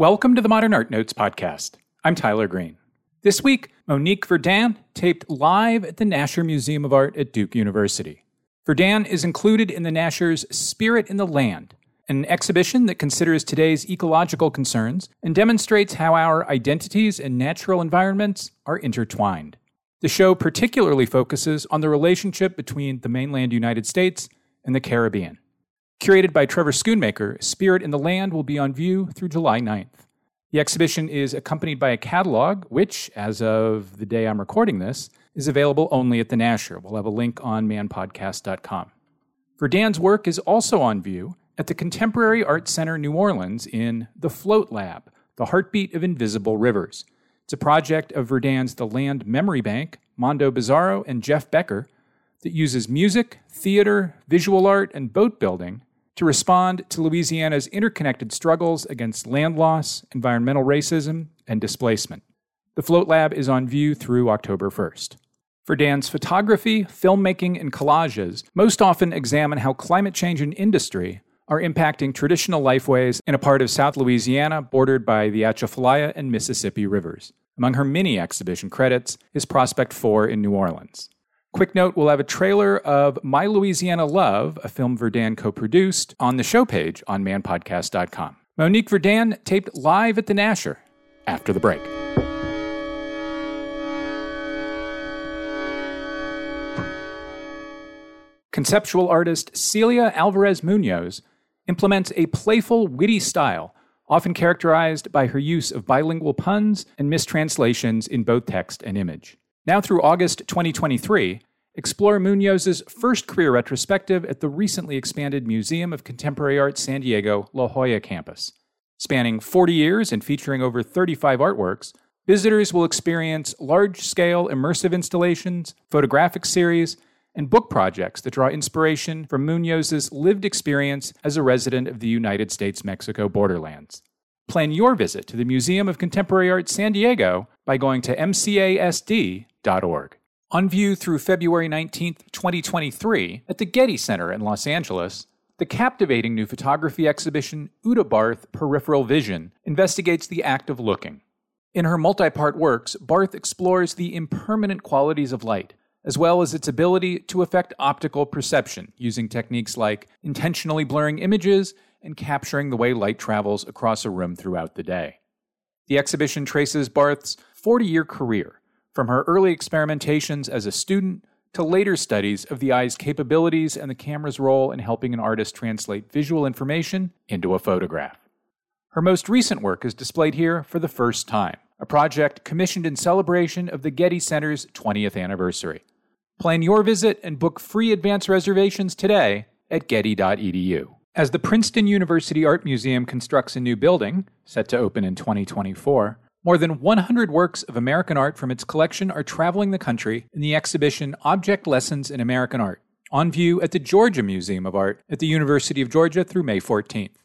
Welcome to the Modern Art Notes podcast. I'm Tyler Green. This week, Monique Verdin taped live at the Nasher Museum of Art at Duke University. Verdin is included in the Nasher's Spirit in the Land, an exhibition that considers today's ecological concerns and demonstrates how our identities and natural environments are intertwined. The show particularly focuses on the relationship between the mainland United States and the Caribbean. Curated by Trevor Schoonmaker, Spirit in the Land will be on view through July 9th. The exhibition is accompanied by a catalog, which, as of the day I'm recording this, is available only at the Nasher. We'll have a link on manpodcast.com. Verdin's work is also on view at the Contemporary Art Center New Orleans in The Float Lab, The Heartbeat of Invisible Rivers. It's a project of Verdin's The Land Memory Bank, Mondo Bizarro, and Jeff Becker that uses music, theater, visual art, and boat building to respond to Louisiana's interconnected struggles against land loss, environmental racism, and displacement. The Float Lab is on view through October 1st. Verdin's photography, filmmaking, and collages most often examine how climate change and industry are impacting traditional lifeways in a part of South Louisiana bordered by the Atchafalaya and Mississippi rivers. Among her many exhibition credits is Prospect 4 in New Orleans. Quick note we'll have a trailer of My Louisiana Love, a film Verdin co produced, on the show page on manpodcast.com. Monique Verdin taped live at the Nasher after the break. Conceptual artist Celia Alvarez Munoz implements a playful, witty style, often characterized by her use of bilingual puns and mistranslations in both text and image. Now through August 2023, explore Munoz's first career retrospective at the recently expanded Museum of Contemporary Art San Diego La Jolla campus. Spanning 40 years and featuring over 35 artworks, visitors will experience large scale immersive installations, photographic series, and book projects that draw inspiration from Munoz's lived experience as a resident of the United States Mexico borderlands. Plan your visit to the Museum of Contemporary Art San Diego by going to mcasd.org. On view through February 19, 2023, at the Getty Center in Los Angeles, the captivating new photography exhibition Uta Barth Peripheral Vision investigates the act of looking. In her multi part works, Barth explores the impermanent qualities of light, as well as its ability to affect optical perception using techniques like intentionally blurring images and capturing the way light travels across a room throughout the day. The exhibition traces Barth's 40 year career, from her early experimentations as a student to later studies of the eye's capabilities and the camera's role in helping an artist translate visual information into a photograph. Her most recent work is displayed here for the first time, a project commissioned in celebration of the Getty Center's 20th anniversary. Plan your visit and book free advance reservations today at getty.edu. As the Princeton University Art Museum constructs a new building, set to open in 2024, more than 100 works of American art from its collection are traveling the country in the exhibition Object Lessons in American Art, on view at the Georgia Museum of Art at the University of Georgia through May 14th.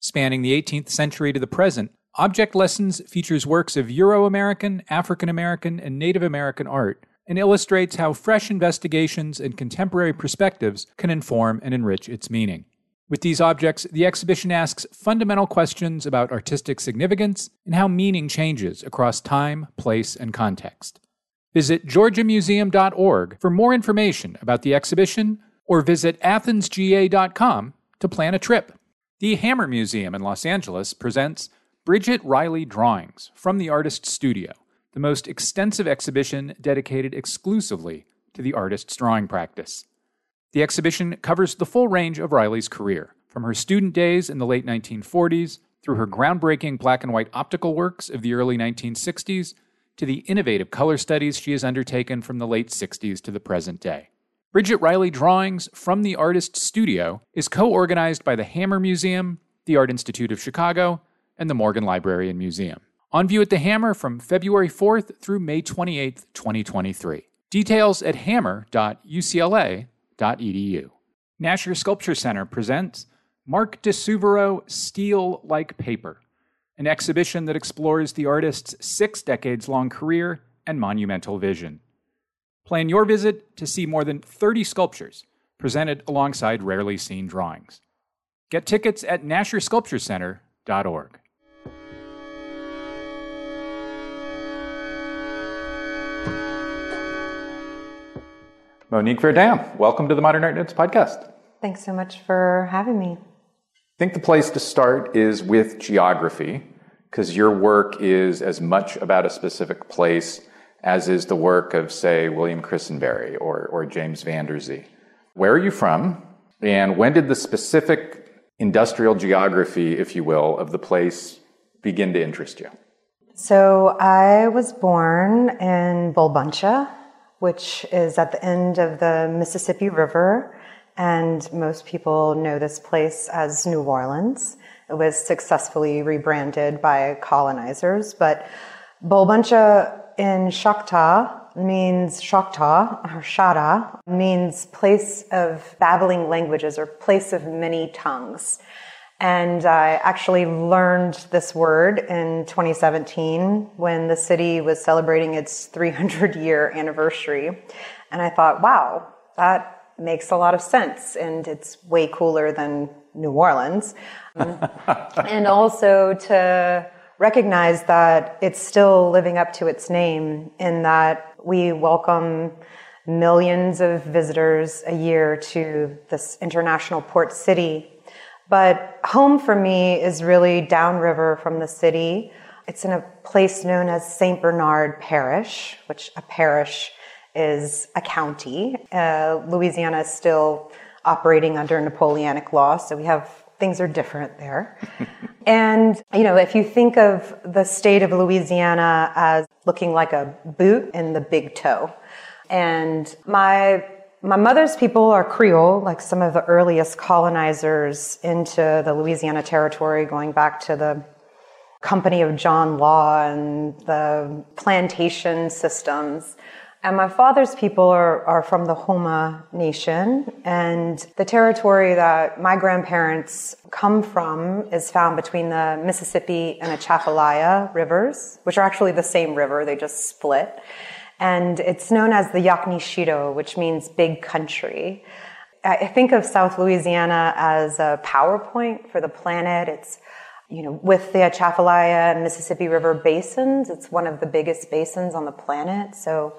Spanning the 18th century to the present, Object Lessons features works of Euro American, African American, and Native American art and illustrates how fresh investigations and contemporary perspectives can inform and enrich its meaning. With these objects, the exhibition asks fundamental questions about artistic significance and how meaning changes across time, place, and context. Visit georgiamuseum.org for more information about the exhibition or visit athensga.com to plan a trip. The Hammer Museum in Los Angeles presents Bridget Riley Drawings from the Artist's Studio the most extensive exhibition dedicated exclusively to the artist's drawing practice. The exhibition covers the full range of Riley's career, from her student days in the late 1940s through her groundbreaking black and white optical works of the early 1960s to the innovative color studies she has undertaken from the late 60s to the present day. Bridget Riley Drawings from the Artist Studio is co organized by the Hammer Museum, the Art Institute of Chicago, and the Morgan Library and Museum. On view at the Hammer from February 4th through May 28th, 2023. Details at hammer.ucla.edu. Nasher Sculpture Center presents Mark di Suvero Steel Like Paper, an exhibition that explores the artist's six decades long career and monumental vision. Plan your visit to see more than 30 sculptures presented alongside rarely seen drawings. Get tickets at NasherSculptureCenter.org. Monique Verdin, welcome to the Modern Art Notes podcast. Thanks so much for having me. I think the place to start is with geography, because your work is as much about a specific place as is the work of, say, William Christenberry or, or James Van Der Zee. Where are you from? And when did the specific industrial geography, if you will, of the place begin to interest you? So I was born in Bulbancha, which is at the end of the Mississippi River, and most people know this place as New Orleans. It was successfully rebranded by colonizers, but Bulbancha in Choctaw means Choctaw or Shada means place of babbling languages or place of many tongues. And I actually learned this word in 2017 when the city was celebrating its 300 year anniversary. And I thought, wow, that makes a lot of sense. And it's way cooler than New Orleans. Um, and also to recognize that it's still living up to its name in that we welcome millions of visitors a year to this international port city. But home for me is really downriver from the city. It's in a place known as St. Bernard Parish, which a parish is a county. Uh, Louisiana is still operating under Napoleonic law, so we have things are different there. and, you know, if you think of the state of Louisiana as looking like a boot in the big toe, and my my mother's people are Creole, like some of the earliest colonizers into the Louisiana territory, going back to the company of John Law and the plantation systems. And my father's people are, are from the Houma Nation, and the territory that my grandparents come from is found between the Mississippi and the Atchafalaya rivers, which are actually the same river, they just split. And it's known as the Yakni Chitto, which means big country. I think of South Louisiana as a PowerPoint for the planet. It's you know, with the Atchafalaya and Mississippi River basins, it's one of the biggest basins on the planet. So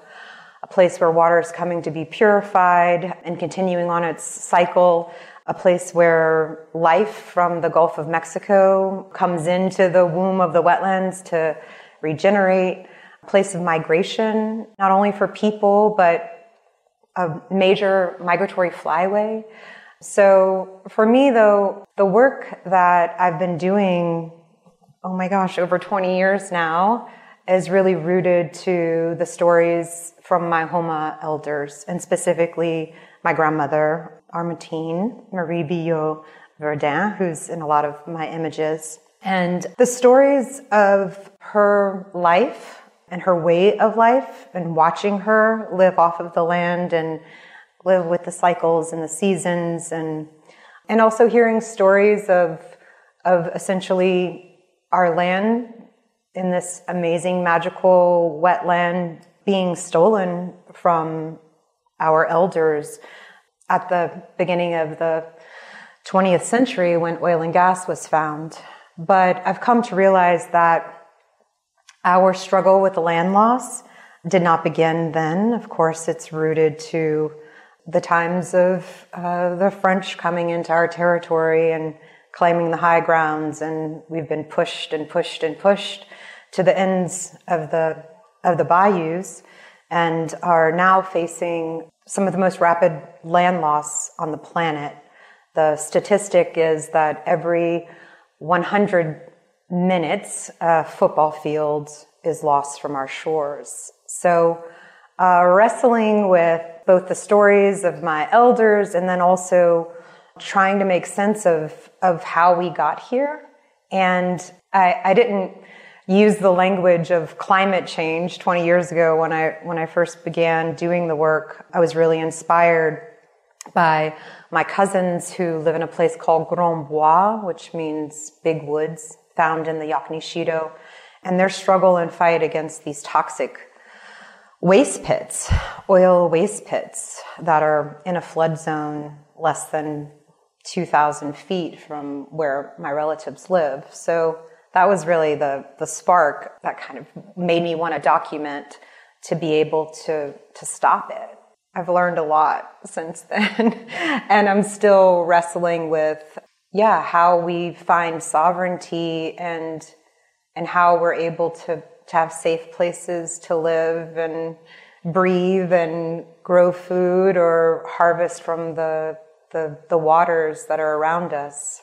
a place where water is coming to be purified and continuing on its cycle, a place where life from the Gulf of Mexico comes into the womb of the wetlands to regenerate, place of migration, not only for people, but a major migratory flyway. So for me, though, the work that I've been doing, oh my gosh, over 20 years now, is really rooted to the stories from my Houma elders, and specifically my grandmother, Armentine Marie Billot Verdin, who's in a lot of my images. And the stories of her life and her way of life, and watching her live off of the land and live with the cycles and the seasons, and and also hearing stories of of essentially our land in this amazing magical wetland being stolen from our elders at the beginning of the 20th century when oil and gas was found. But I've come to realize that our struggle with land loss did not begin then. Of course, it's rooted to the times of uh, the French coming into our territory and claiming the high grounds, and we've been pushed and pushed and pushed to the ends of the of the bayous and are now facing some of the most rapid land loss on the planet. The statistic is that every 100 minutes, a football field is lost from our shores. So, uh, wrestling with both the stories of my elders and then also trying to make sense of, of how we got here. And I, I didn't use the language of climate change 20 years ago when I, when I first began doing the work. I was really inspired by my cousins who live in a place called Grand Bois, which means big woods, found in the Yakni Chitto, and their struggle and fight against these toxic waste pits, oil waste pits that are in a flood zone less than 2,000 feet from where my relatives live. So that was really the, the spark that kind of made me want to document to be able to, to stop it. I've learned a lot since then. and I'm still wrestling with, yeah, how we find sovereignty and, and how we're able to, to have safe places to live and breathe and grow food or harvest from the, the, the waters that are around us.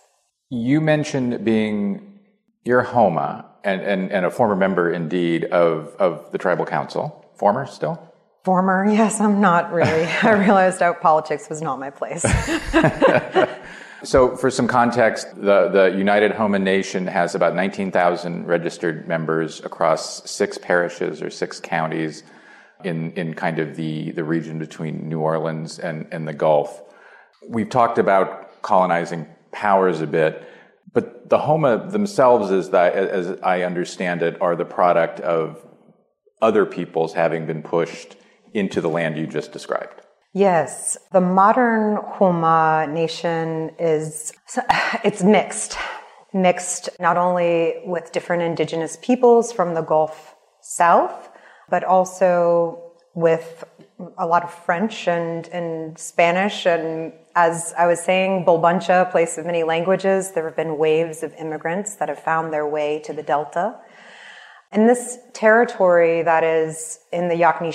You mentioned being your Houma and, and, and a former member indeed of, of the tribal council. Former still? Former, yes, I'm not really. I realized out politics was not my place. so, for some context, the, the United Houma Nation has about 19,000 registered members across six parishes or six counties in, in kind of the, the region between New Orleans and, and the Gulf. We've talked about colonizing powers a bit, but the Houma themselves, as, that, as I understand it, are the product of other peoples having been pushed into the land you just described. Yes, the modern Houma nation is it's mixed. Mixed not only with different indigenous peoples from the Gulf South, but also with a lot of French and, and Spanish. And as I was saying, Bulbancha, place of many languages, there have been waves of immigrants that have found their way to the Delta. And this territory that is in the Yaquni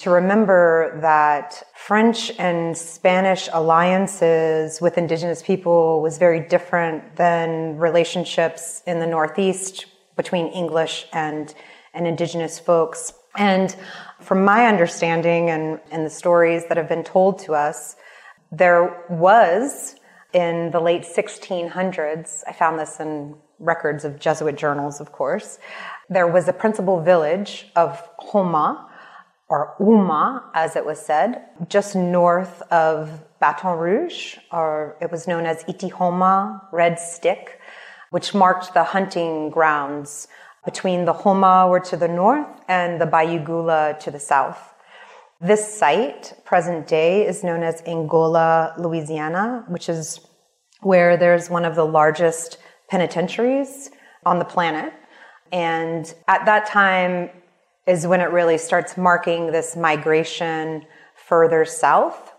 to remember that French and Spanish alliances with indigenous people was very different than relationships in the Northeast between English and, and indigenous folks. And from my understanding and, and the stories that have been told to us, there was in the late 1600s, I found this in records of Jesuit journals, of course. There was a principal village of Houma, or Uma, as it was said, just north of Baton Rouge, or it was known as Itihoma, Red Stick, which marked the hunting grounds between the Houma were to the north and the Bayogoula to the south. This site, present day, is known as Angola, Louisiana, which is where there's one of the largest penitentiaries on the planet. And at that time is when it really starts marking this migration further south.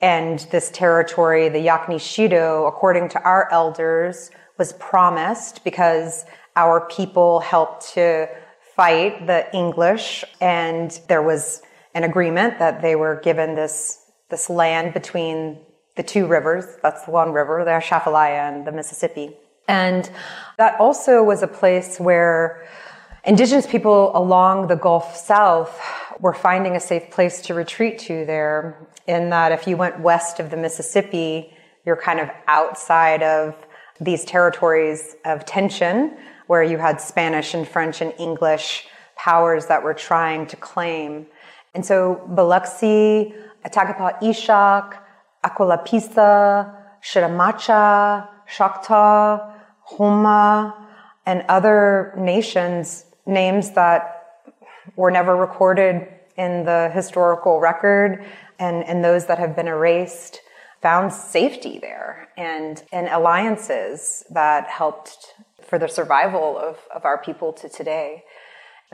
And this territory, the Yakni Chitto, according to our elders, was promised because our people helped to fight the English and there was an agreement that they were given this, this land between the two rivers. That's the one river, the Atchafalaya and the Mississippi. And that also was a place where indigenous people along the Gulf South were finding a safe place to retreat to there. In that, if you went west of the Mississippi, you're kind of outside of these territories of tension where you had Spanish and French and English powers that were trying to claim. And so Biloxi, Atakapa Ishak, Acolapissa, Chitimacha, Choctaw, Houma, and other nations, names that were never recorded in the historical record and, and those that have been erased, found safety there and, and alliances that helped for the survival of, of our people to today.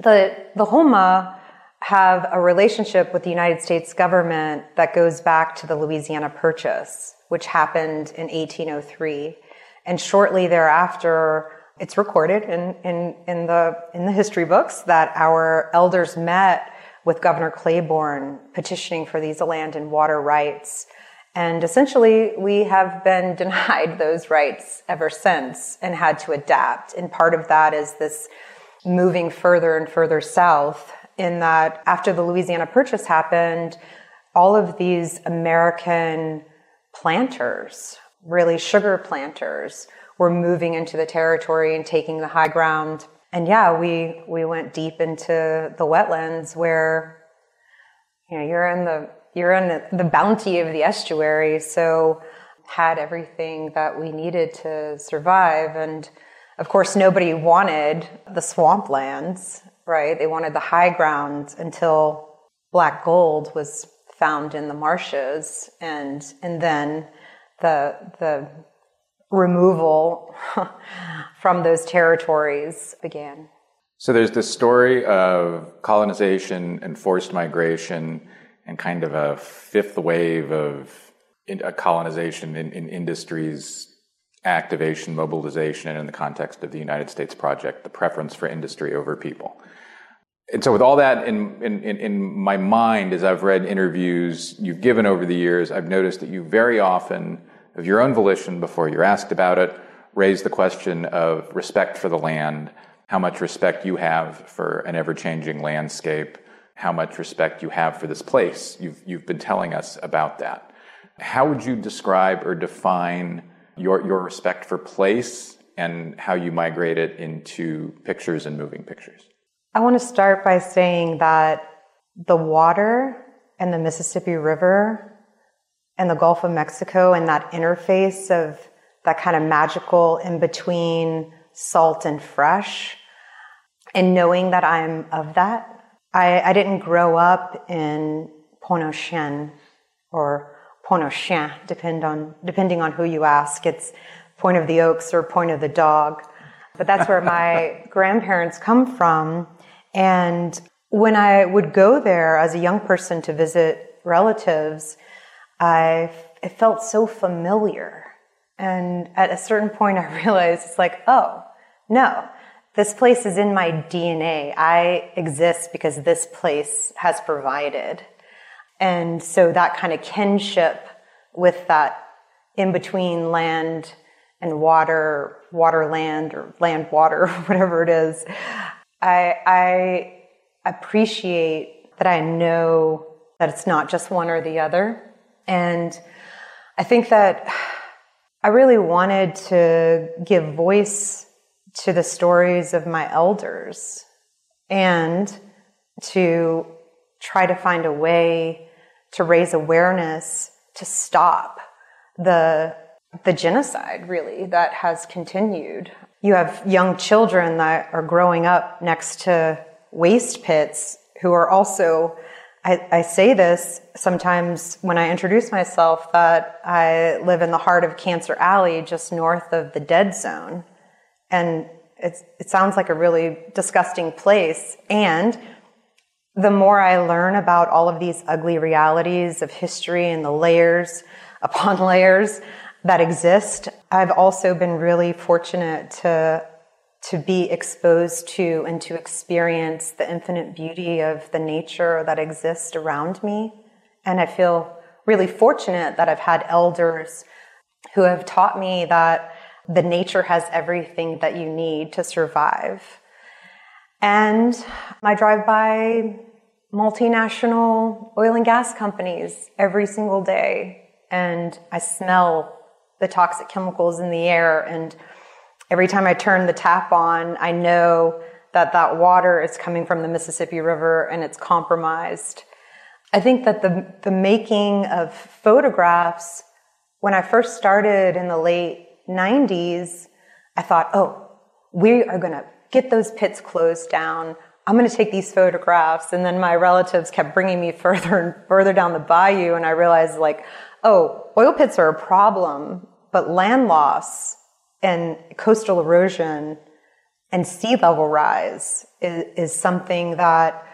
The, the Houma have a relationship with the United States government that goes back to the Louisiana Purchase, which happened in 1803. And shortly thereafter, it's recorded in, in, in, the, in the history books that our elders met with Governor Claiborne petitioning for these land and water rights. And essentially, we have been denied those rights ever since and had to adapt. And part of that is this moving further and further south, in that after the Louisiana Purchase happened, all of these American planters really sugar planters were moving into the territory and taking the high ground. And yeah, we, we went deep into the wetlands where, you know, you're in the, you're in the, the bounty of the estuary. So had everything that we needed to survive. And of course, nobody wanted the swamplands, right? They wanted the high ground until black gold was found in the marshes. And, and then the, the removal from those territories began. So there's this story of colonization and forced migration and kind of a fifth wave of a colonization in, in industries activation, mobilization, and in the context of the United States project, the preference for industry over people. And so, with all that in, in, in my mind, as I've read interviews you've given over the years, I've noticed that you very often, of your own volition, before you're asked about it, raise the question of respect for the land, how much respect you have for an ever changing landscape, how much respect you have for this place. You've, you've been telling us about that. How would you describe or define your, your respect for place and how you migrate it into pictures and moving pictures? I want to start by saying that the water and the Mississippi River and the Gulf of Mexico and that interface of that kind of magical in between salt and fresh, and knowing that I'm of that. I, I didn't grow up in Pointe-aux-Chenes or Pointe-aux-Chiens, depend on, depending on who you ask. It's Point of the Oaks or Point of the Dog. But that's where my grandparents come from. And when I would go there as a young person to visit relatives, I it felt so familiar. And at a certain point, I realized it's like, oh, no, this place is in my DNA. I exist because this place has provided. And so that kind of kinship with that in between land and water, water land or land water, whatever it is, I, I appreciate that I know that it's not just one or the other. And I think that I really wanted to give voice to the stories of my elders and to try to find a way to raise awareness to stop the the genocide really that has continued. You have young children that are growing up next to waste pits who are also I, I, say this sometimes when I introduce myself that I live in the heart of Cancer Alley, just north of the dead zone. And it sounds like a really disgusting place. And the more I learn about all of these ugly realities of history and the layers upon layers that exist, I've also been really fortunate to to be exposed to and to experience the infinite beauty of the nature that exists around me. And I feel really fortunate that I've had elders who have taught me that the nature has everything that you need to survive. And I drive by multinational oil and gas companies every single day, and I smell the toxic chemicals in the air. And every time I turn the tap on, I know that that water is coming from the Mississippi River and it's compromised. I think that the, the making of photographs, when I first started in the late 90s, I thought, oh, we are going to get those pits closed down. I'm going to take these photographs. And then my relatives kept bringing me further and further down the bayou. And I realized, like, oh, oil pits are a problem, but land loss and coastal erosion and sea level rise is, is something that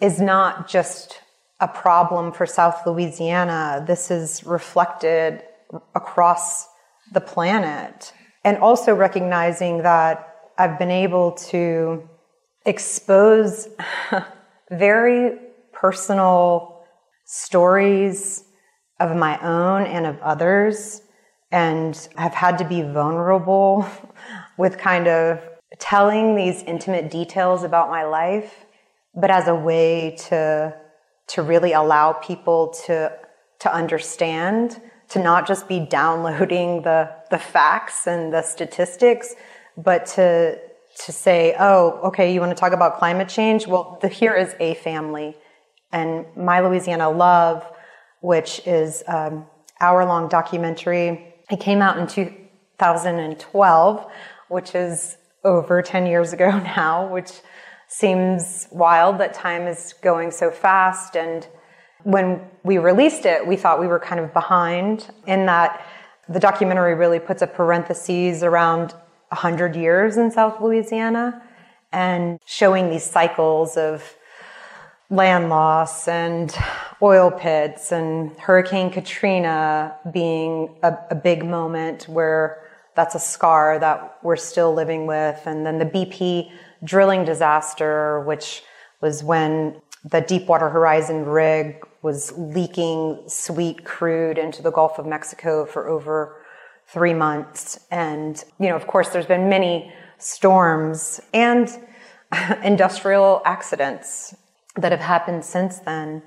is not just a problem for South Louisiana. This is reflected across the planet. And also recognizing that I've been able to expose very personal stories of my own and of others. And have had to be vulnerable with kind of telling these intimate details about my life, but as a way to, to really allow people to, to understand to not just be downloading the, the facts and the statistics, but to, to say, oh, okay, you want to talk about climate change? Well, the, here is a family. And My Louisiana Love, which is um, an hour long documentary, it came out in 2012, which is over 10 years ago now, which seems wild that time is going so fast. And when we released it, we thought we were kind of behind in that the documentary really puts a parenthesis around 100 years in South Louisiana and showing these cycles of land loss and oil pits and Hurricane Katrina being a, a, big moment where that's a scar that we're still living with. And then the BP drilling disaster, which was when the Deepwater Horizon rig was leaking sweet crude into the Gulf of Mexico for over three months. And, you know, of course, there's been many storms and industrial accidents that have happened since then.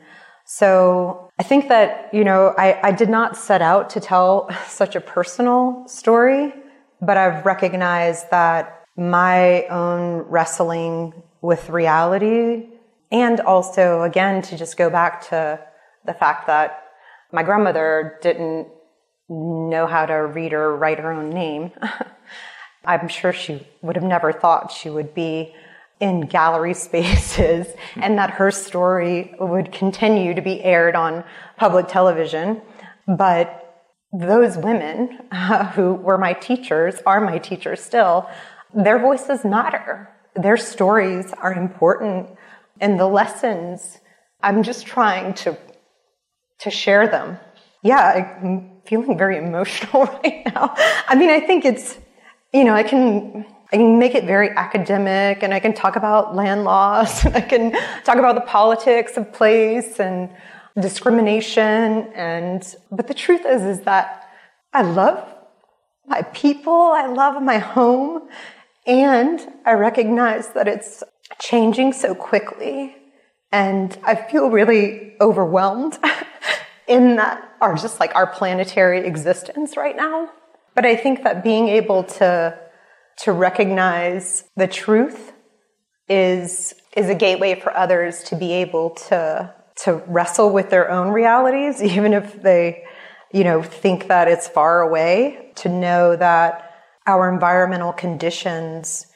So I think that, you know, I, I did not set out to tell such a personal story, but I've recognized that my own wrestling with reality and also again to just go back to the fact that my grandmother didn't know how to read or write her own name. I'm sure she would have never thought she would be in gallery spaces and that her story would continue to be aired on public television. But those women uh, who were my teachers, are my teachers still, their voices matter. Their stories are important and the lessons, I'm just trying to, to share them. Yeah, I'm feeling very emotional right now. I mean, I think it's, you know, I can I can make it very academic and I can talk about land laws and I can talk about the politics of place and discrimination and but the truth is is that I love my people, I love my home and I recognize that it's changing so quickly and I feel really overwhelmed in that our just like our planetary existence right now. But I think that being able to to recognize the truth is is a gateway for others to be able to to wrestle with their own realities even if they you know think that it's far away to know that our environmental conditions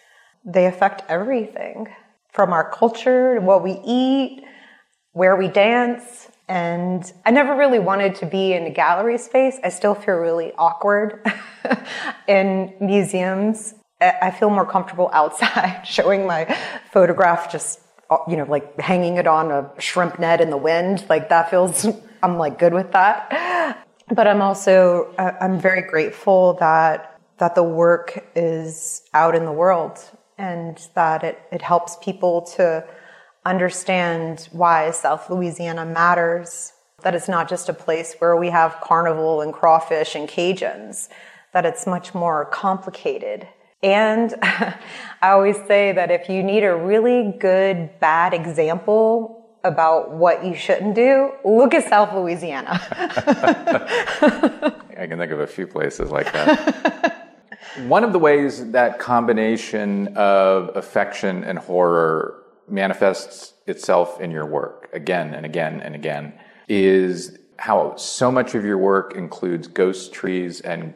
they affect everything from our culture what we eat where we dance and I never really wanted to be in a gallery space. I still feel really awkward in museums I feel more comfortable outside showing my photograph just uh, you know like hanging it on a shrimp net in the wind. Like that feels I'm like good with that. But I'm also uh, I'm very grateful that that the work is out in the world and that it, it helps people to understand why South Louisiana matters. That it's not just a place where we have carnival and crawfish and Cajuns that it's much more complicated and I always say that if you need a really good bad example about what you shouldn't do, look at South Louisiana. I can think of a few places like that. One of the ways that combination of affection and horror manifests itself in your work again and again and again is how so much of your work includes ghost trees and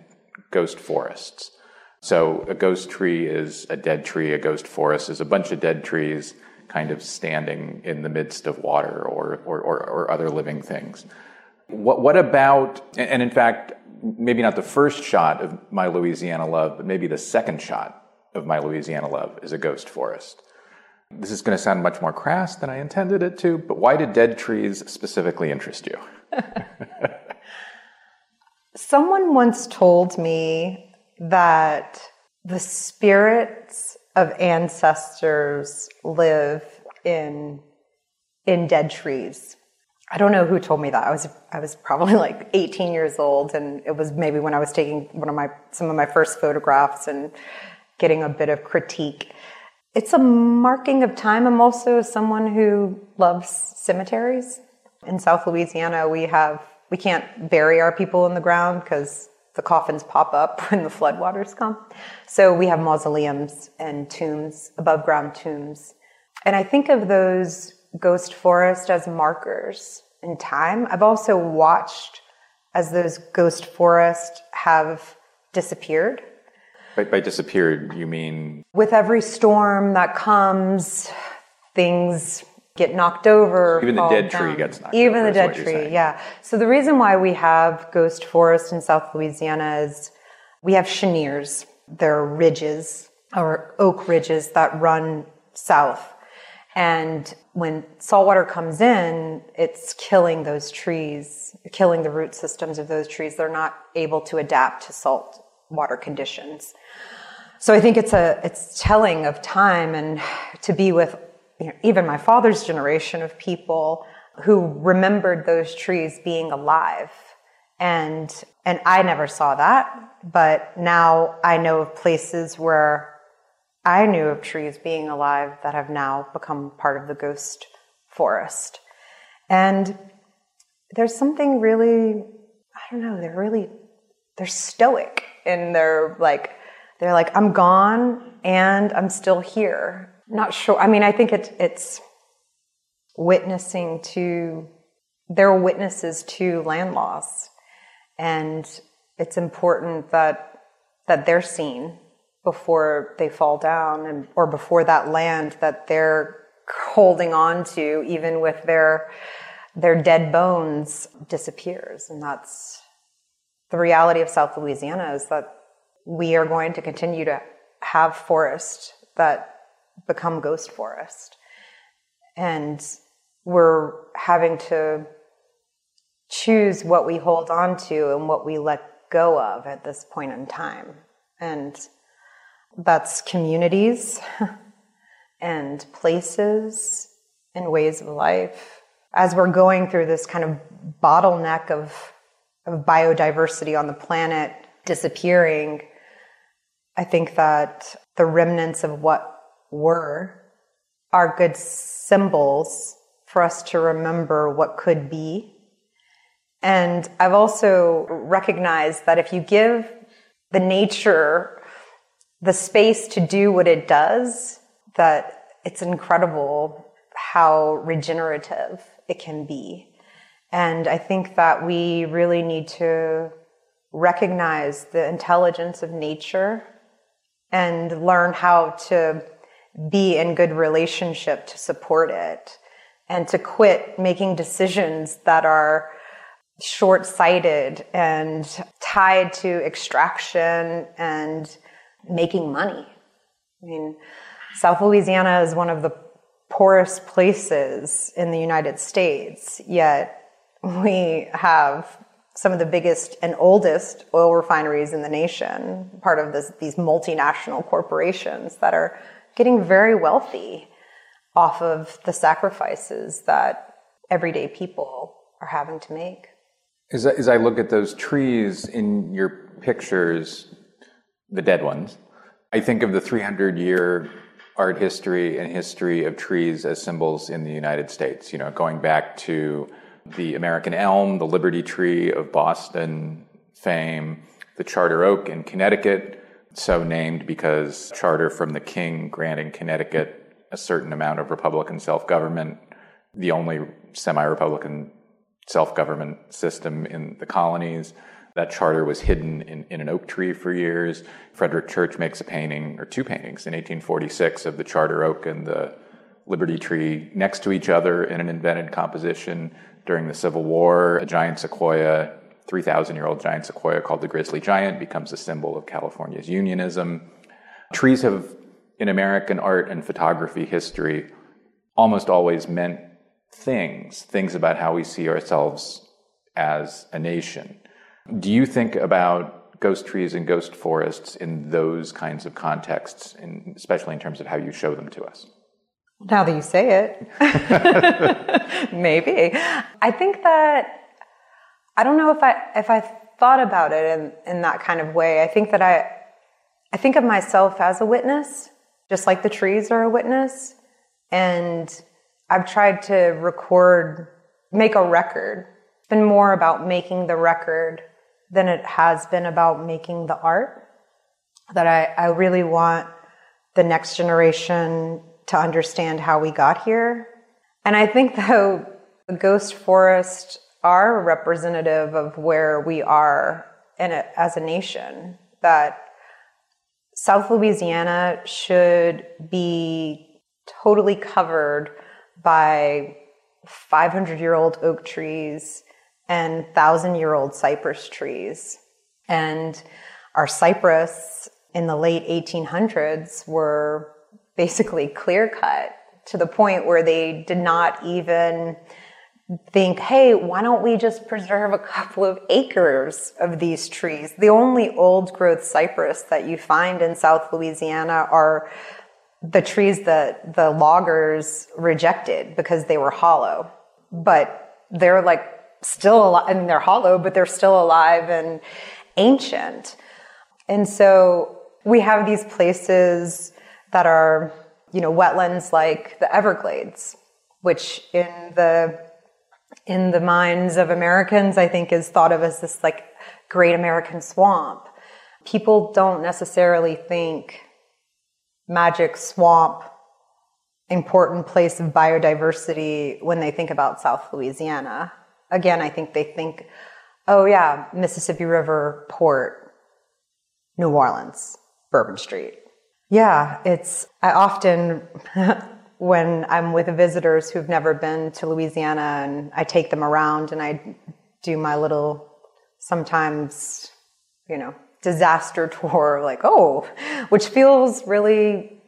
ghost forests. So a ghost tree is a dead tree. A ghost forest is a bunch of dead trees kind of standing in the midst of water or, or, or, or other living things. What, what about, and in fact, maybe not the first shot of My Louisiana Love, but maybe the second shot of My Louisiana Love is a ghost forest. This is going to sound much more crass than I intended it to, but why did dead trees specifically interest you? Someone once told me that the spirits of ancestors live in in dead trees. I don't know who told me that. I was I was probably like 18 years old and it was maybe when I was taking one of my some of my first photographs and getting a bit of critique. It's a marking of time. I'm also someone who loves cemeteries. In South Louisiana, we have we can't bury our people in the ground because the coffins pop up when the floodwaters come. So we have mausoleums and tombs, above ground tombs. And I think of those ghost forests as markers in time. I've also watched as those ghost forests have disappeared. By, by disappeared, you mean? With every storm that comes, things get knocked over. Even the dead down. tree gets knocked Even over. Even the dead tree, yeah. So the reason why we have ghost forest in South Louisiana is we have cheniers. They're ridges or oak ridges that run south. And when saltwater comes in, it's killing those trees, killing the root systems of those trees. They're not able to adapt to salt water conditions. So I think it's a it's telling of time and to be with you know, even my father's generation of people who remembered those trees being alive. And and I never saw that, but now I know of places where I knew of trees being alive that have now become part of the ghost forest. And there's something really, I don't know, they're really, they're stoic in their like, they're like, I'm gone and I'm still here. Not sure. I mean, I think it, it's witnessing to, they're witnesses to land loss. And it's important that, that they're seen before they fall down and or before that land that they're holding on to even with their their dead bones disappears and that's the reality of South Louisiana is that we are going to continue to have forest that become ghost forest and we're having to choose what we hold on to and what we let go of at this point in time and that's communities and places and ways of life. As we're going through this kind of bottleneck of, of biodiversity on the planet disappearing, I think that the remnants of what were are good symbols for us to remember what could be. And I've also recognized that if you give the nature the space to do what it does, that it's incredible how regenerative it can be. And I think that we really need to recognize the intelligence of nature and learn how to be in good relationship to support it and to quit making decisions that are short sighted and tied to extraction and making money. I mean, South Louisiana is one of the poorest places in the United States, yet we have some of the biggest and oldest oil refineries in the nation, part of this, these multinational corporations that are getting very wealthy off of the sacrifices that everyday people are having to make. As I, as I look at those trees in your pictures, the dead ones. I think of the 300 year art history and history of trees as symbols in the United States, you know, going back to the American elm, the Liberty tree of Boston fame, the Charter oak in Connecticut, so named because charter from the king granting Connecticut a certain amount of Republican self government, the only semi Republican self government system in the colonies. That charter was hidden in, in an oak tree for years. Frederic Church makes a painting, or two paintings, in 1846 of the charter oak and the Liberty tree next to each other in an invented composition during the Civil War. A giant sequoia, 3,000 year old giant sequoia called the grizzly giant, becomes a symbol of California's unionism. Trees have, in American art and photography history, almost always meant things, things about how we see ourselves as a nation. Do you think about ghost trees and ghost forests in those kinds of contexts, in, especially in terms of how you show them to us? Now that you say it, maybe. I think that I don't know if I if I thought about it in, in that kind of way. I think that I I think of myself as a witness, just like the trees are a witness. And I've tried to record, make a record. It's been more about making the record than it has been about making the art. That I, I really want the next generation to understand how we got here. And I think though the ghost forest are representative of where we are in it as a nation, that South Louisiana should be totally covered by 500 year old oak trees and thousand year old cypress trees. And our cypress in the late 1800s were basically clear cut to the point where they did not even think, hey, why don't we just preserve a couple of acres of these trees? The only old growth cypress that you find in South Louisiana are the trees that the loggers rejected because they were hollow. But they're like still alive, and they're hollow, but they're still alive and ancient. And so we have these places that are, you know, wetlands like the Everglades, which in the in the minds of Americans, I think is thought of as this like great American swamp. People don't necessarily think magic swamp, important place of biodiversity when they think about South Louisiana. Again, I think they think, oh yeah, Mississippi River, port, New Orleans, Bourbon Street. Yeah, it's, I often, when I'm with visitors who've never been to Louisiana and I take them around and I do my little, sometimes, you know, disaster tour, like, oh, which feels really,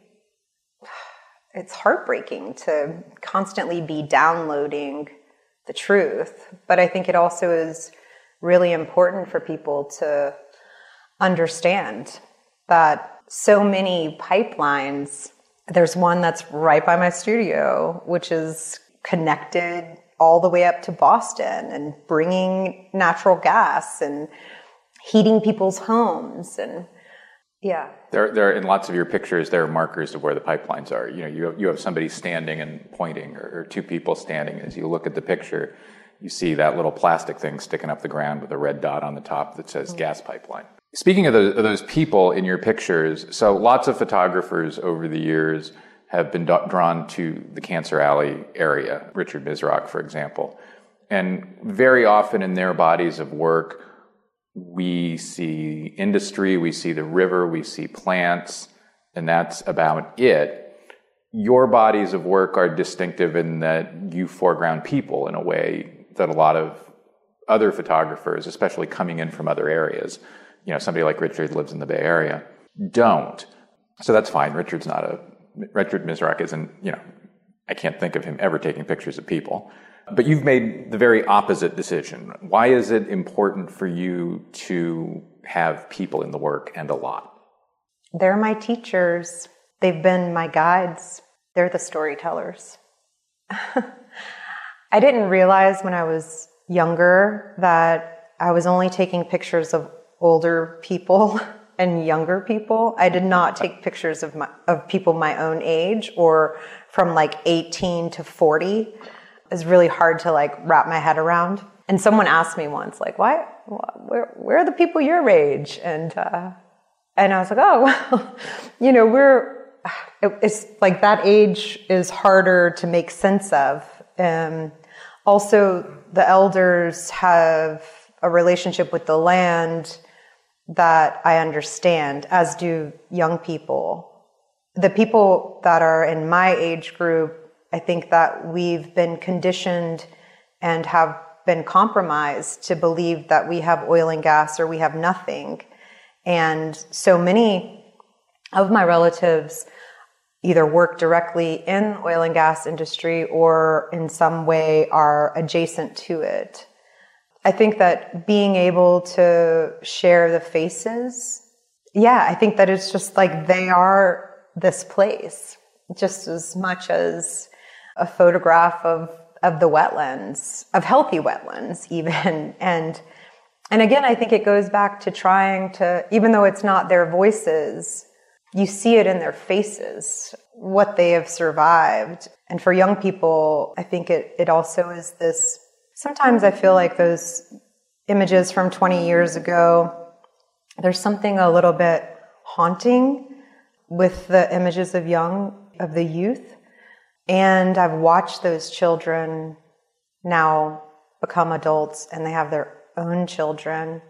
it's heartbreaking to constantly be downloading the truth. But I think it also is really important for people to understand that so many pipelines, there's one that's right by my studio, which is connected all the way up to Boston and bringing natural gas and heating people's homes and yeah. There, there in lots of your pictures, there are markers of where the pipelines are. You know, you have, you have somebody standing and pointing, or, or two people standing. As you look at the picture, you see that little plastic thing sticking up the ground with a red dot on the top that says mm-hmm. gas pipeline. Speaking of those, of those, people in your pictures, so lots of photographers over the years have been drawn to the Cancer Alley area, Richard Misrach, for example. And very often in their bodies of work, we see industry, we see the river, we see plants, and that's about it. Your bodies of work are distinctive in that you foreground people in a way that a lot of other photographers, especially coming in from other areas, you know, somebody like Richard lives in the Bay Area, don't. So that's fine. Richard's not a, Richard Misrach isn't, you know, I can't think of him ever taking pictures of people. But you've made the very opposite decision. Why is it important for you to have people in the work and a lot? They're my teachers. They've been my guides. They're the storytellers. I didn't realize when I was younger that I was only taking pictures of older people and younger people. I did not take pictures of my, of people my own age or from like 18 to 40 It's really hard to like wrap my head around. And someone asked me once, like, why, where, where are the people your age? And, uh, and I was like, oh, well, you know, we're, it's like that age is harder to make sense of. Um, also, the elders have a relationship with the land that I understand, as do young people. The people that are in my age group I think that we've been conditioned and have been compromised to believe that we have oil and gas or we have nothing. And so many of my relatives either work directly in oil and gas industry or in some way are adjacent to it. I think that being able to share the faces, yeah, I think that it's just like they are this place just as much as a photograph of of the wetlands, of healthy wetlands even. And and again, I think it goes back to trying to, even though it's not their voices, you see it in their faces, what they have survived. And for young people, I think it, it also is this, sometimes I feel like those images from 20 years ago, there's something a little bit haunting with the images of young, of the youth and I've watched those children now become adults and they have their own children.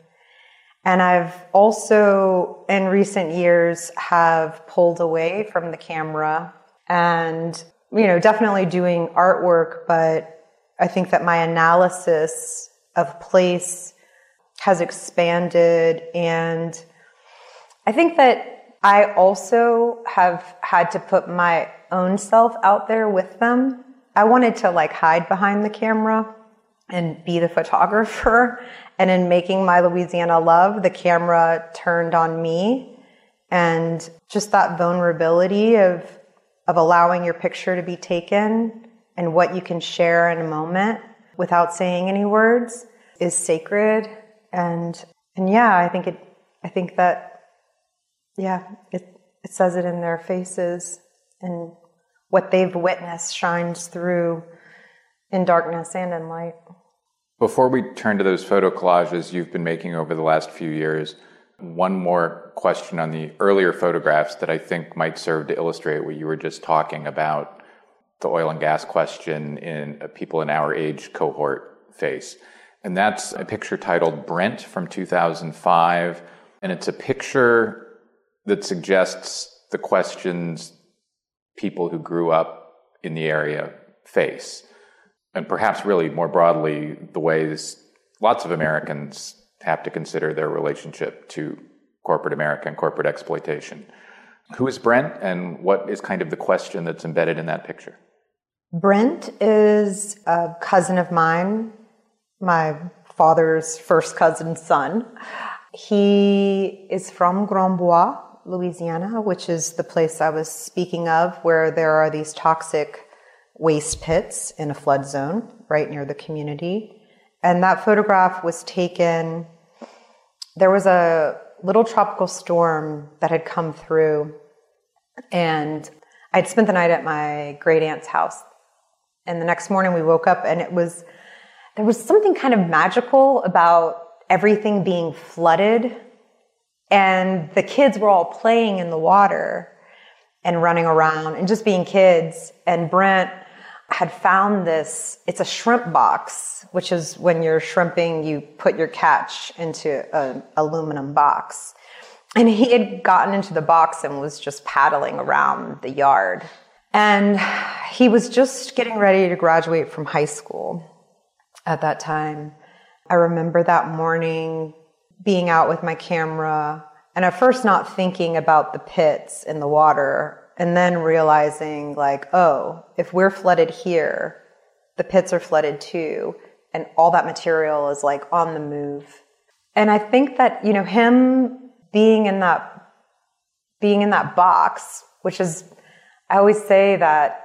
And I've also, in recent years, have pulled away from the camera and, you know, definitely doing artwork, but I think that my analysis of place has expanded. And I think that I also have had to put my own self out there with them. I wanted to like hide behind the camera and be the photographer. And in making my Louisiana love, the camera turned on me and just that vulnerability of, of allowing your picture to be taken and what you can share in a moment without saying any words is sacred. And, and yeah, I think it, I think that, yeah, it, it says it in their faces and what they've witnessed shines through in darkness and in light. Before we turn to those photo collages you've been making over the last few years, one more question on the earlier photographs that I think might serve to illustrate what you were just talking about the oil and gas question in people in our age cohort face. And that's a picture titled Brent from 2005. And it's a picture that suggests the questions people who grew up in the area face. And perhaps really more broadly, the ways lots of Americans have to consider their relationship to corporate America and corporate exploitation. Who is Brent, and what is kind of the question that's embedded in that picture? Brent is a cousin of mine, my father's first cousin's son. He is from Grand Bois, Louisiana, which is the place I was speaking of, where there are these toxic waste pits in a flood zone right near the community. And that photograph was taken, there was a little tropical storm that had come through, and I'd spent the night at my great aunt's house. And the next morning we woke up, and it was, there was something kind of magical about everything being flooded. And the kids were all playing in the water and running around and just being kids. And Brent, had found this. It's a shrimp box, which is when you're shrimping, you put your catch into an aluminum box. And he had gotten into the box and was just paddling around the yard. And he was just getting ready to graduate from high school at that time. I remember that morning being out with my camera and at first not thinking about the pits in the water and then realizing like, oh, if we're flooded here, the pits are flooded too, and all that material is like on the move. And I think that, you know, him being in that being in that box, which is I always say that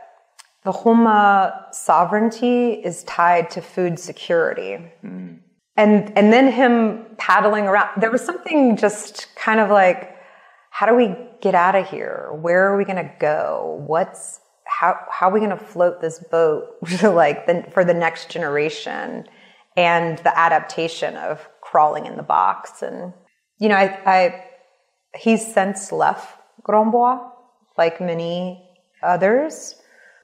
the Houma sovereignty is tied to food security. Mm. And and then him paddling around, there was something just kind of like, how do we get out of here? Where are we going to go? What's how how are we going to float this boat like the, for the next generation and the adaptation of crawling in the box and you know I, I he's since left Grand Bois like many others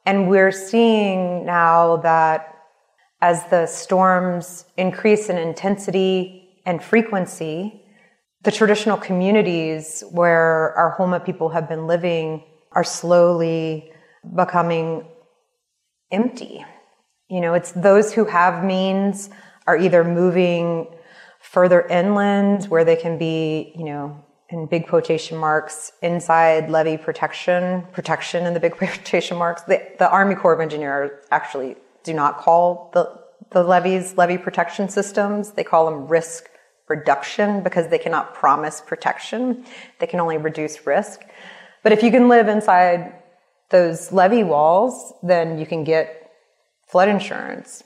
and we're seeing now that as the storms increase in intensity and frequency the traditional communities where our Houma people have been living are slowly becoming empty. You know, it's those who have means are either moving further inland where they can be, you know, in big quotation marks, inside levee protection, protection in the big quotation marks. The, the Army Corps of Engineers actually do not call the, the levees levee protection systems. They call them risk reduction because they cannot promise protection. They can only reduce risk. But if you can live inside those levee walls, then you can get flood insurance.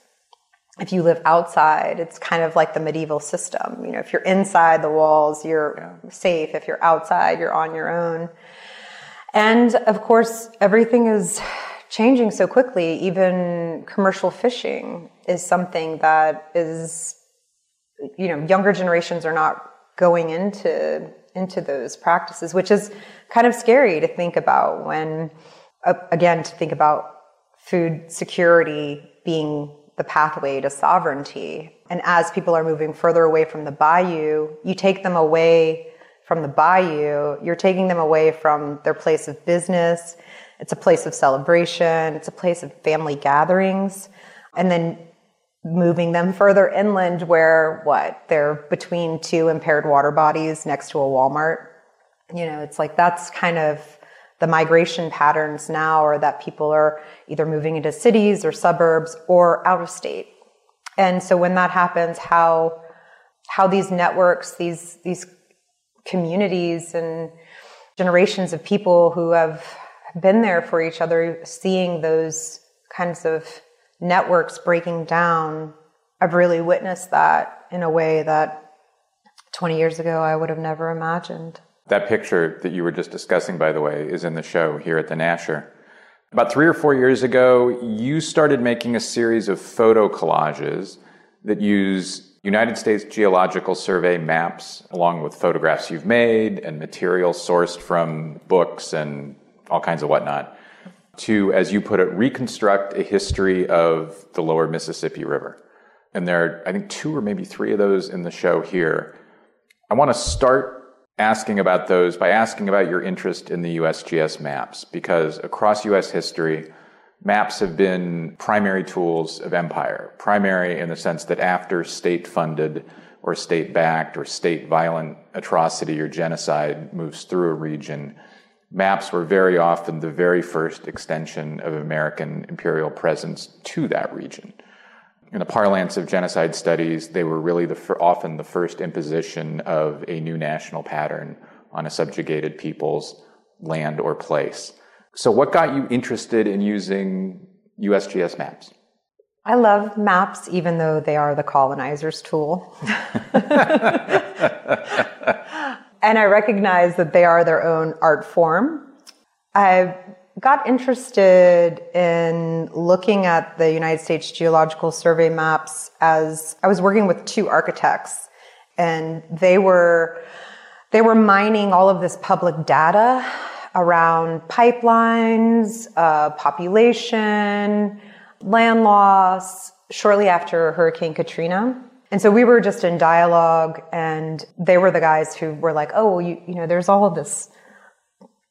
If you live outside, it's kind of like the medieval system. You know, if you're inside the walls, you're yeah. safe. If you're outside, you're on your own. And of course, everything is changing so quickly. Even commercial fishing is something that is you know, younger generations are not going into into those practices, which is kind of scary to think about when, uh, again, to think about food security being the pathway to sovereignty. And as people are moving further away from the bayou, you take them away from the bayou, you're taking them away from their place of business. It's a place of celebration, it's a place of family gatherings. And then moving them further inland where what they're between two impaired water bodies next to a Walmart You know, it's like that's kind of the migration patterns now are that people are either moving into cities or suburbs or out of state. And so when that happens, how how these networks, these these communities and generations of people who have been there for each other, seeing those kinds of networks breaking down, I've really witnessed that in a way that 20 years ago I would have never imagined. That picture that you were just discussing, by the way, is in the show here at the Nasher. About three or four years ago, you started making a series of photo collages that use United States Geological Survey maps, along with photographs you've made and material sourced from books and all kinds of whatnot, to, as you put it, reconstruct a history of the lower Mississippi River. And there are, I think, two or maybe three of those in the show here. I want to start asking about those by asking about your interest in the USGS maps, because across US history, maps have been primary tools of empire. Primary in the sense that after state funded or state backed or state violent atrocity or genocide moves through a region, maps were very often the very first extension of American imperial presence to that region in the parlance of genocide studies, they were really the, often the first imposition of a new national pattern on a subjugated people's land or place. So, what got you interested in using USGS maps? I love maps, even though they are the colonizer's tool. and I recognize that they are their own art form. I got interested in looking at the United States Geological Survey maps as I was working with two architects and they were they were mining all of this public data around pipelines, uh, population, land loss shortly after Hurricane Katrina. And so we were just in dialogue and they were the guys who were like, oh, well, you, you know, there's all of this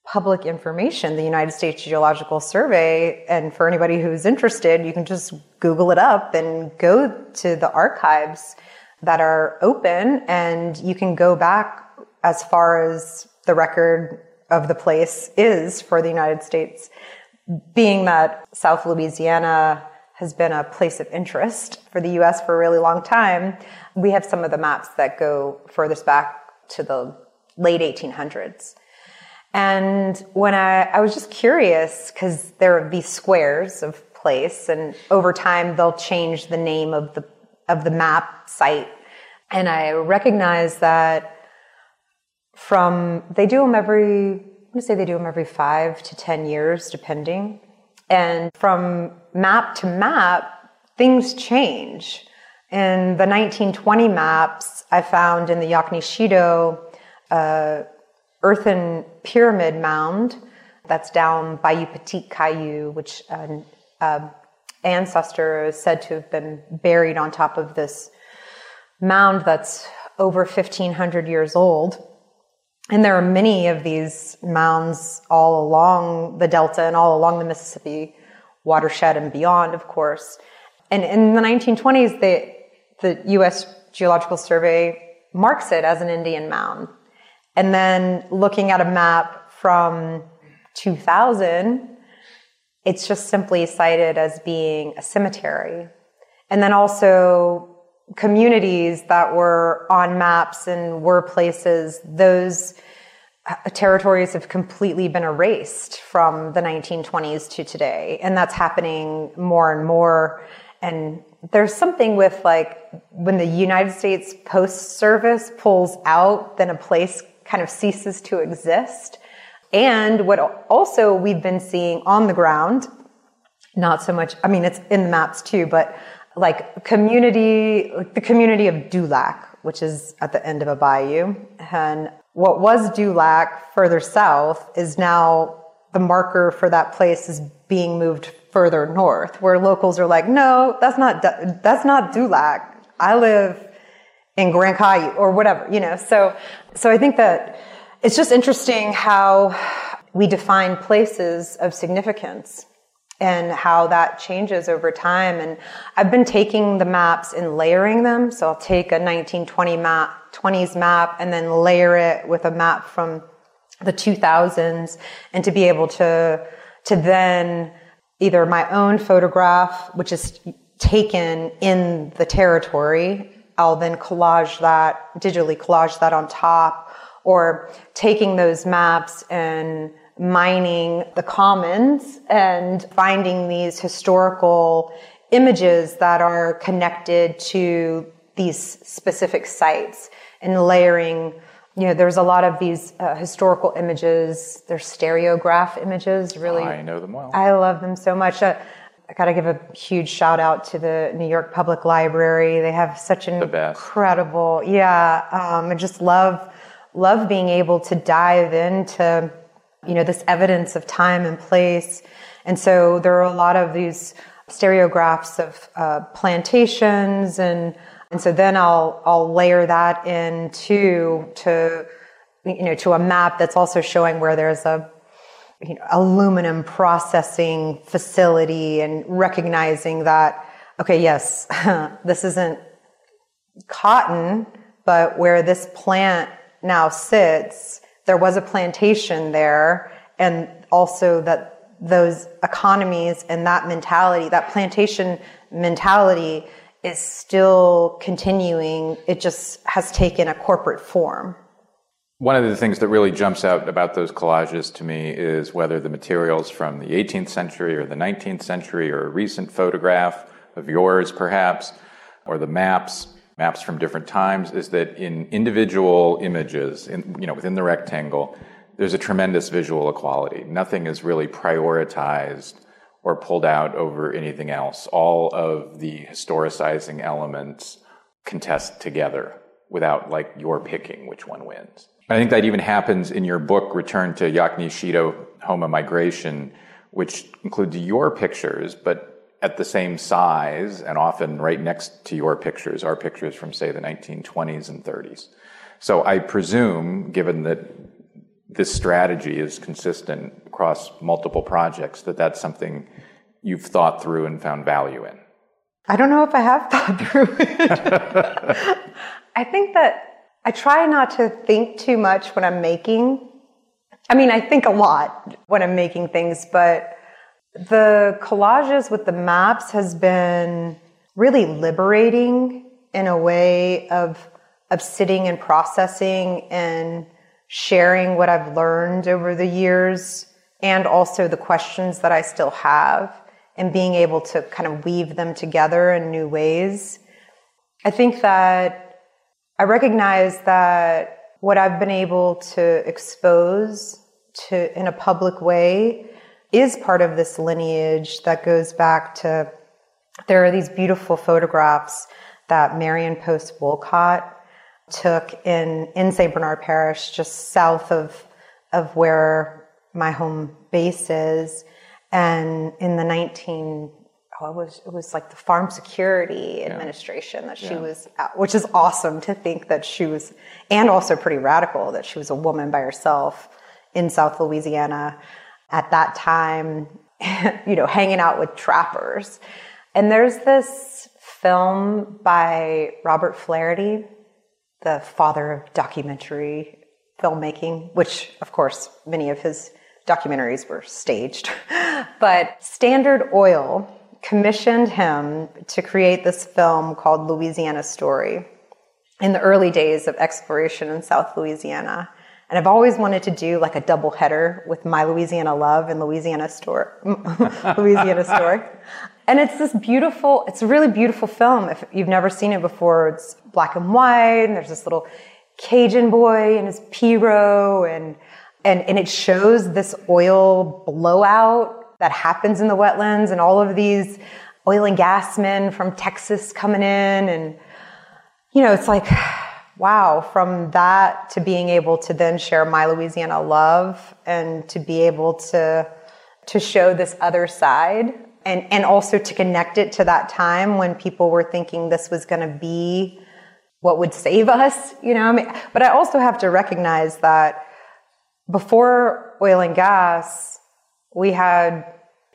public information, the United States Geological Survey. And for anybody who's interested, you can just Google it up and go to the archives that are open and you can go back as far as the record of the place is for the United States. Being that South Louisiana has been a place of interest for the US for a really long time, we have some of the maps that go furthest back to the late 1800s. And when I, I was just curious, because there are these squares of place, and over time they'll change the name of the of the map site. And I recognize that from they do them every I'm gonna say they do them every five to ten years, depending. And from map to map, things change. In the 1920 maps, I found in the Yakni Chitto, uh, earthen pyramid mound that's down Bayou Petit Caillou, which an uh, ancestor is said to have been buried on top of this mound that's over 1500 years old. And there are many of these mounds all along the Delta and all along the Mississippi watershed and beyond, of course. And in the 1920s, the, the U.S. Geological Survey marks it as an Indian mound. And then looking at a map from 2000, it's just simply cited as being a cemetery. And then also communities that were on maps and were places, those uh, territories have completely been erased from the 1920s to today. And that's happening more and more. And there's something with like when the United States Post Service pulls out, then a place kind of ceases to exist. And what also we've been seeing on the ground, not so much, I mean, it's in the maps too, but like community, like the community of Dulac, which is at the end of a bayou. And what was Dulac further south is now the marker for that place is being moved further north, where locals are like, no, that's not, that's not Dulac. I live in Grand Caillou or whatever, you know. So, so I think that it's just interesting how we define places of significance and how that changes over time. And I've been taking the maps and layering them. So I'll take a 1920 map, 20s map, and then layer it with a map from the 2000s and to be able to to then either my own photograph which is taken in the territory I'll then collage that digitally collage that on top or taking those maps and mining the commons and finding these historical images that are connected to these specific sites and layering you know there's a lot of these uh, historical images. They're stereograph images really. I know them well. I love them so much. Uh, i gotta give a huge shout out to the new york public library. They have such an incredible yeah um, i just love love being able to dive into you know this evidence of time and place. And so there are a lot of these stereographs of uh, plantations and and so then I'll I'll layer that into to you know to a map that's also showing where there's a you know, aluminum processing facility and recognizing that okay yes this isn't cotton but where this plant now sits there was a plantation there and also that those economies and that mentality that plantation mentality is still continuing. It just has taken a corporate form. One of the things that really jumps out about those collages to me is whether the materials from the 18th century or the 19th century or a recent photograph of yours, perhaps, or the maps, maps from different times, is that in individual images, in, you know, within the rectangle, there's a tremendous visual equality. Nothing is really prioritized or pulled out over anything else. All of the historicizing elements contest together without like your picking which one wins. I think that even happens in your book, Return to Yakni Chitto Houma Migration, which includes your pictures, but at the same size and often right next to your pictures are pictures from, say, the 1920s and 30s. So I presume, given that this strategy is consistent across multiple projects, that that's something you've thought through and found value in. I don't know if I have thought through it. I think that I try not to think too much when I'm making. I mean, I think a lot when I'm making things, but the collages with the maps has been really liberating in a way of of sitting and processing and sharing what I've learned over the years and also the questions that I still have and being able to kind of weave them together in new ways. I think that I recognize that what I've been able to expose to in a public way is part of this lineage that goes back to there are these beautiful photographs that Marion Post Wolcott took in, in St. Bernard Parish, just south of, of where my home base is. And in the 19, oh, it was, it was like the Farm Security yeah. Administration that she yeah. was at, which is awesome to think that she was, and also pretty radical that she was a woman by herself in South Louisiana at that time, you know, hanging out with trappers. And there's this film by Robert Flaherty the father of documentary filmmaking, which, of course, many of his documentaries were staged. but Standard Oil commissioned him to create this film called Louisiana Story in the early days of exploration in South Louisiana. And I've always wanted to do like a double header with My Louisiana Love and Louisiana Story. Louisiana Story. And it's this beautiful, it's a really beautiful film. If you've never seen it before, it's black and white, and there's this little Cajun boy and his pirogue, and, and, and it shows this oil blowout that happens in the wetlands, and all of these oil and gas men from Texas coming in, and, you know, it's like, wow, from that to being able to then share my Louisiana love and to be able to, to show this other side and, and also to connect it to that time when people were thinking this was going to be what would save us, you know. I mean, but I also have to recognize that before oil and gas, we had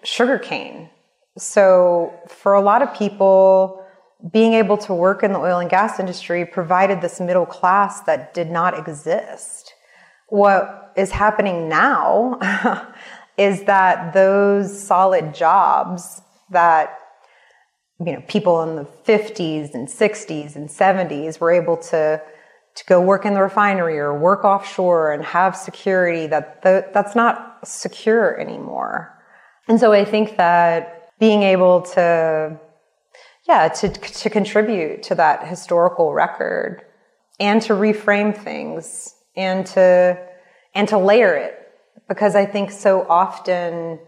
sugarcane. So for a lot of people, being able to work in the oil and gas industry provided this middle class that did not exist. What is happening now is that those solid jobs that you know people in the 50s and 60s and 70s were able to to go work in the refinery or work offshore and have security that that's not secure anymore and so i think that being able to yeah to to contribute to that historical record and to reframe things and to and to layer it because I think so often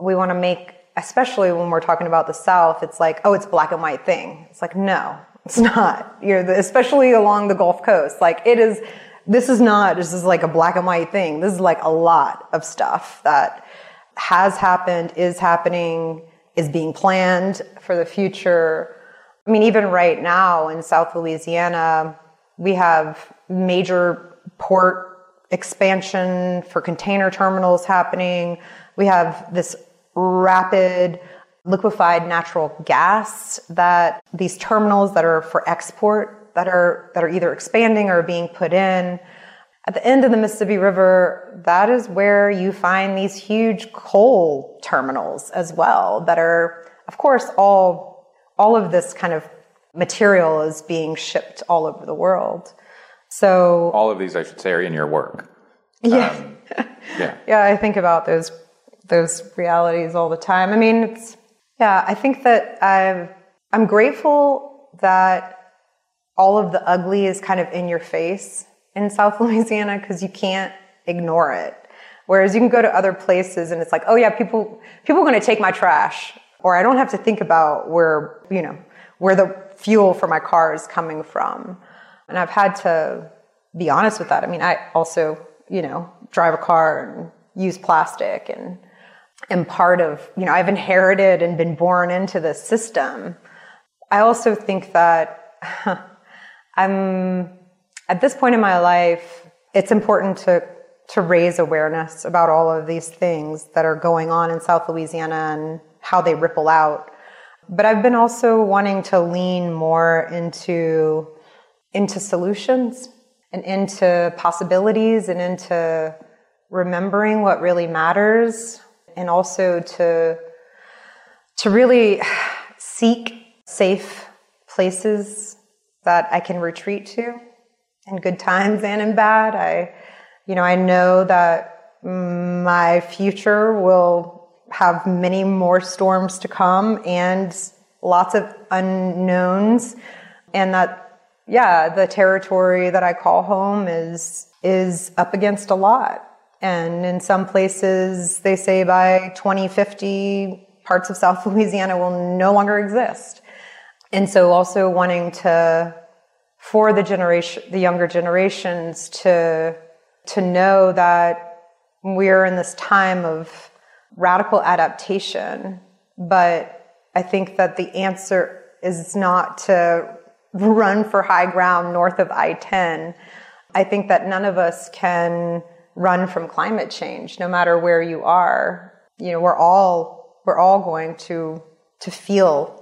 we want to make, especially when we're talking about the South, it's like, oh, it's black and white thing. It's like, no, it's not. You're the, especially along the Gulf Coast. Like it is, this is not This is like a black and white thing. This is like a lot of stuff that has happened, is happening, is being planned for the future. I mean, even right now in South Louisiana, we have major port expansion for container terminals happening. We have this rapid liquefied natural gas that these terminals that are for export that are that are either expanding or being put in. At the end of the Mississippi River, that is where you find these huge coal terminals as well that are of course all all of this kind of material is being shipped all over the world. So all of these, I should say, are in your work. Yeah, um, yeah, yeah. I think about those those realities all the time. I mean, it's yeah. I think that I'm I'm grateful that all of the ugly is kind of in your face in South Louisiana because you can't ignore it. Whereas you can go to other places and it's like, oh yeah, people people are going to take my trash, or I don't have to think about where you know where the fuel for my car is coming from. And I've had to be honest with that. I mean, I also, you know, drive a car and use plastic and am part of, you know, I've inherited and been born into this system. I also think that I'm at this point in my life, it's important to to raise awareness about all of these things that are going on in South Louisiana and how they ripple out. But I've been also wanting to lean more into into solutions and into possibilities and into remembering what really matters and also to to really seek safe places that I can retreat to in good times and in bad. I you know, I know that my future will have many more storms to come and lots of unknowns and that yeah, the territory that I call home is is up against a lot. And in some places, they say by 2050, parts of South Louisiana will no longer exist. And so also wanting to, for the generation, the younger generations to, to know that we're in this time of radical adaptation. But I think that the answer is not to run for high ground north of I 10, I think that none of us can run from climate change, no matter where you are. You know, we're all, we're all going to, to feel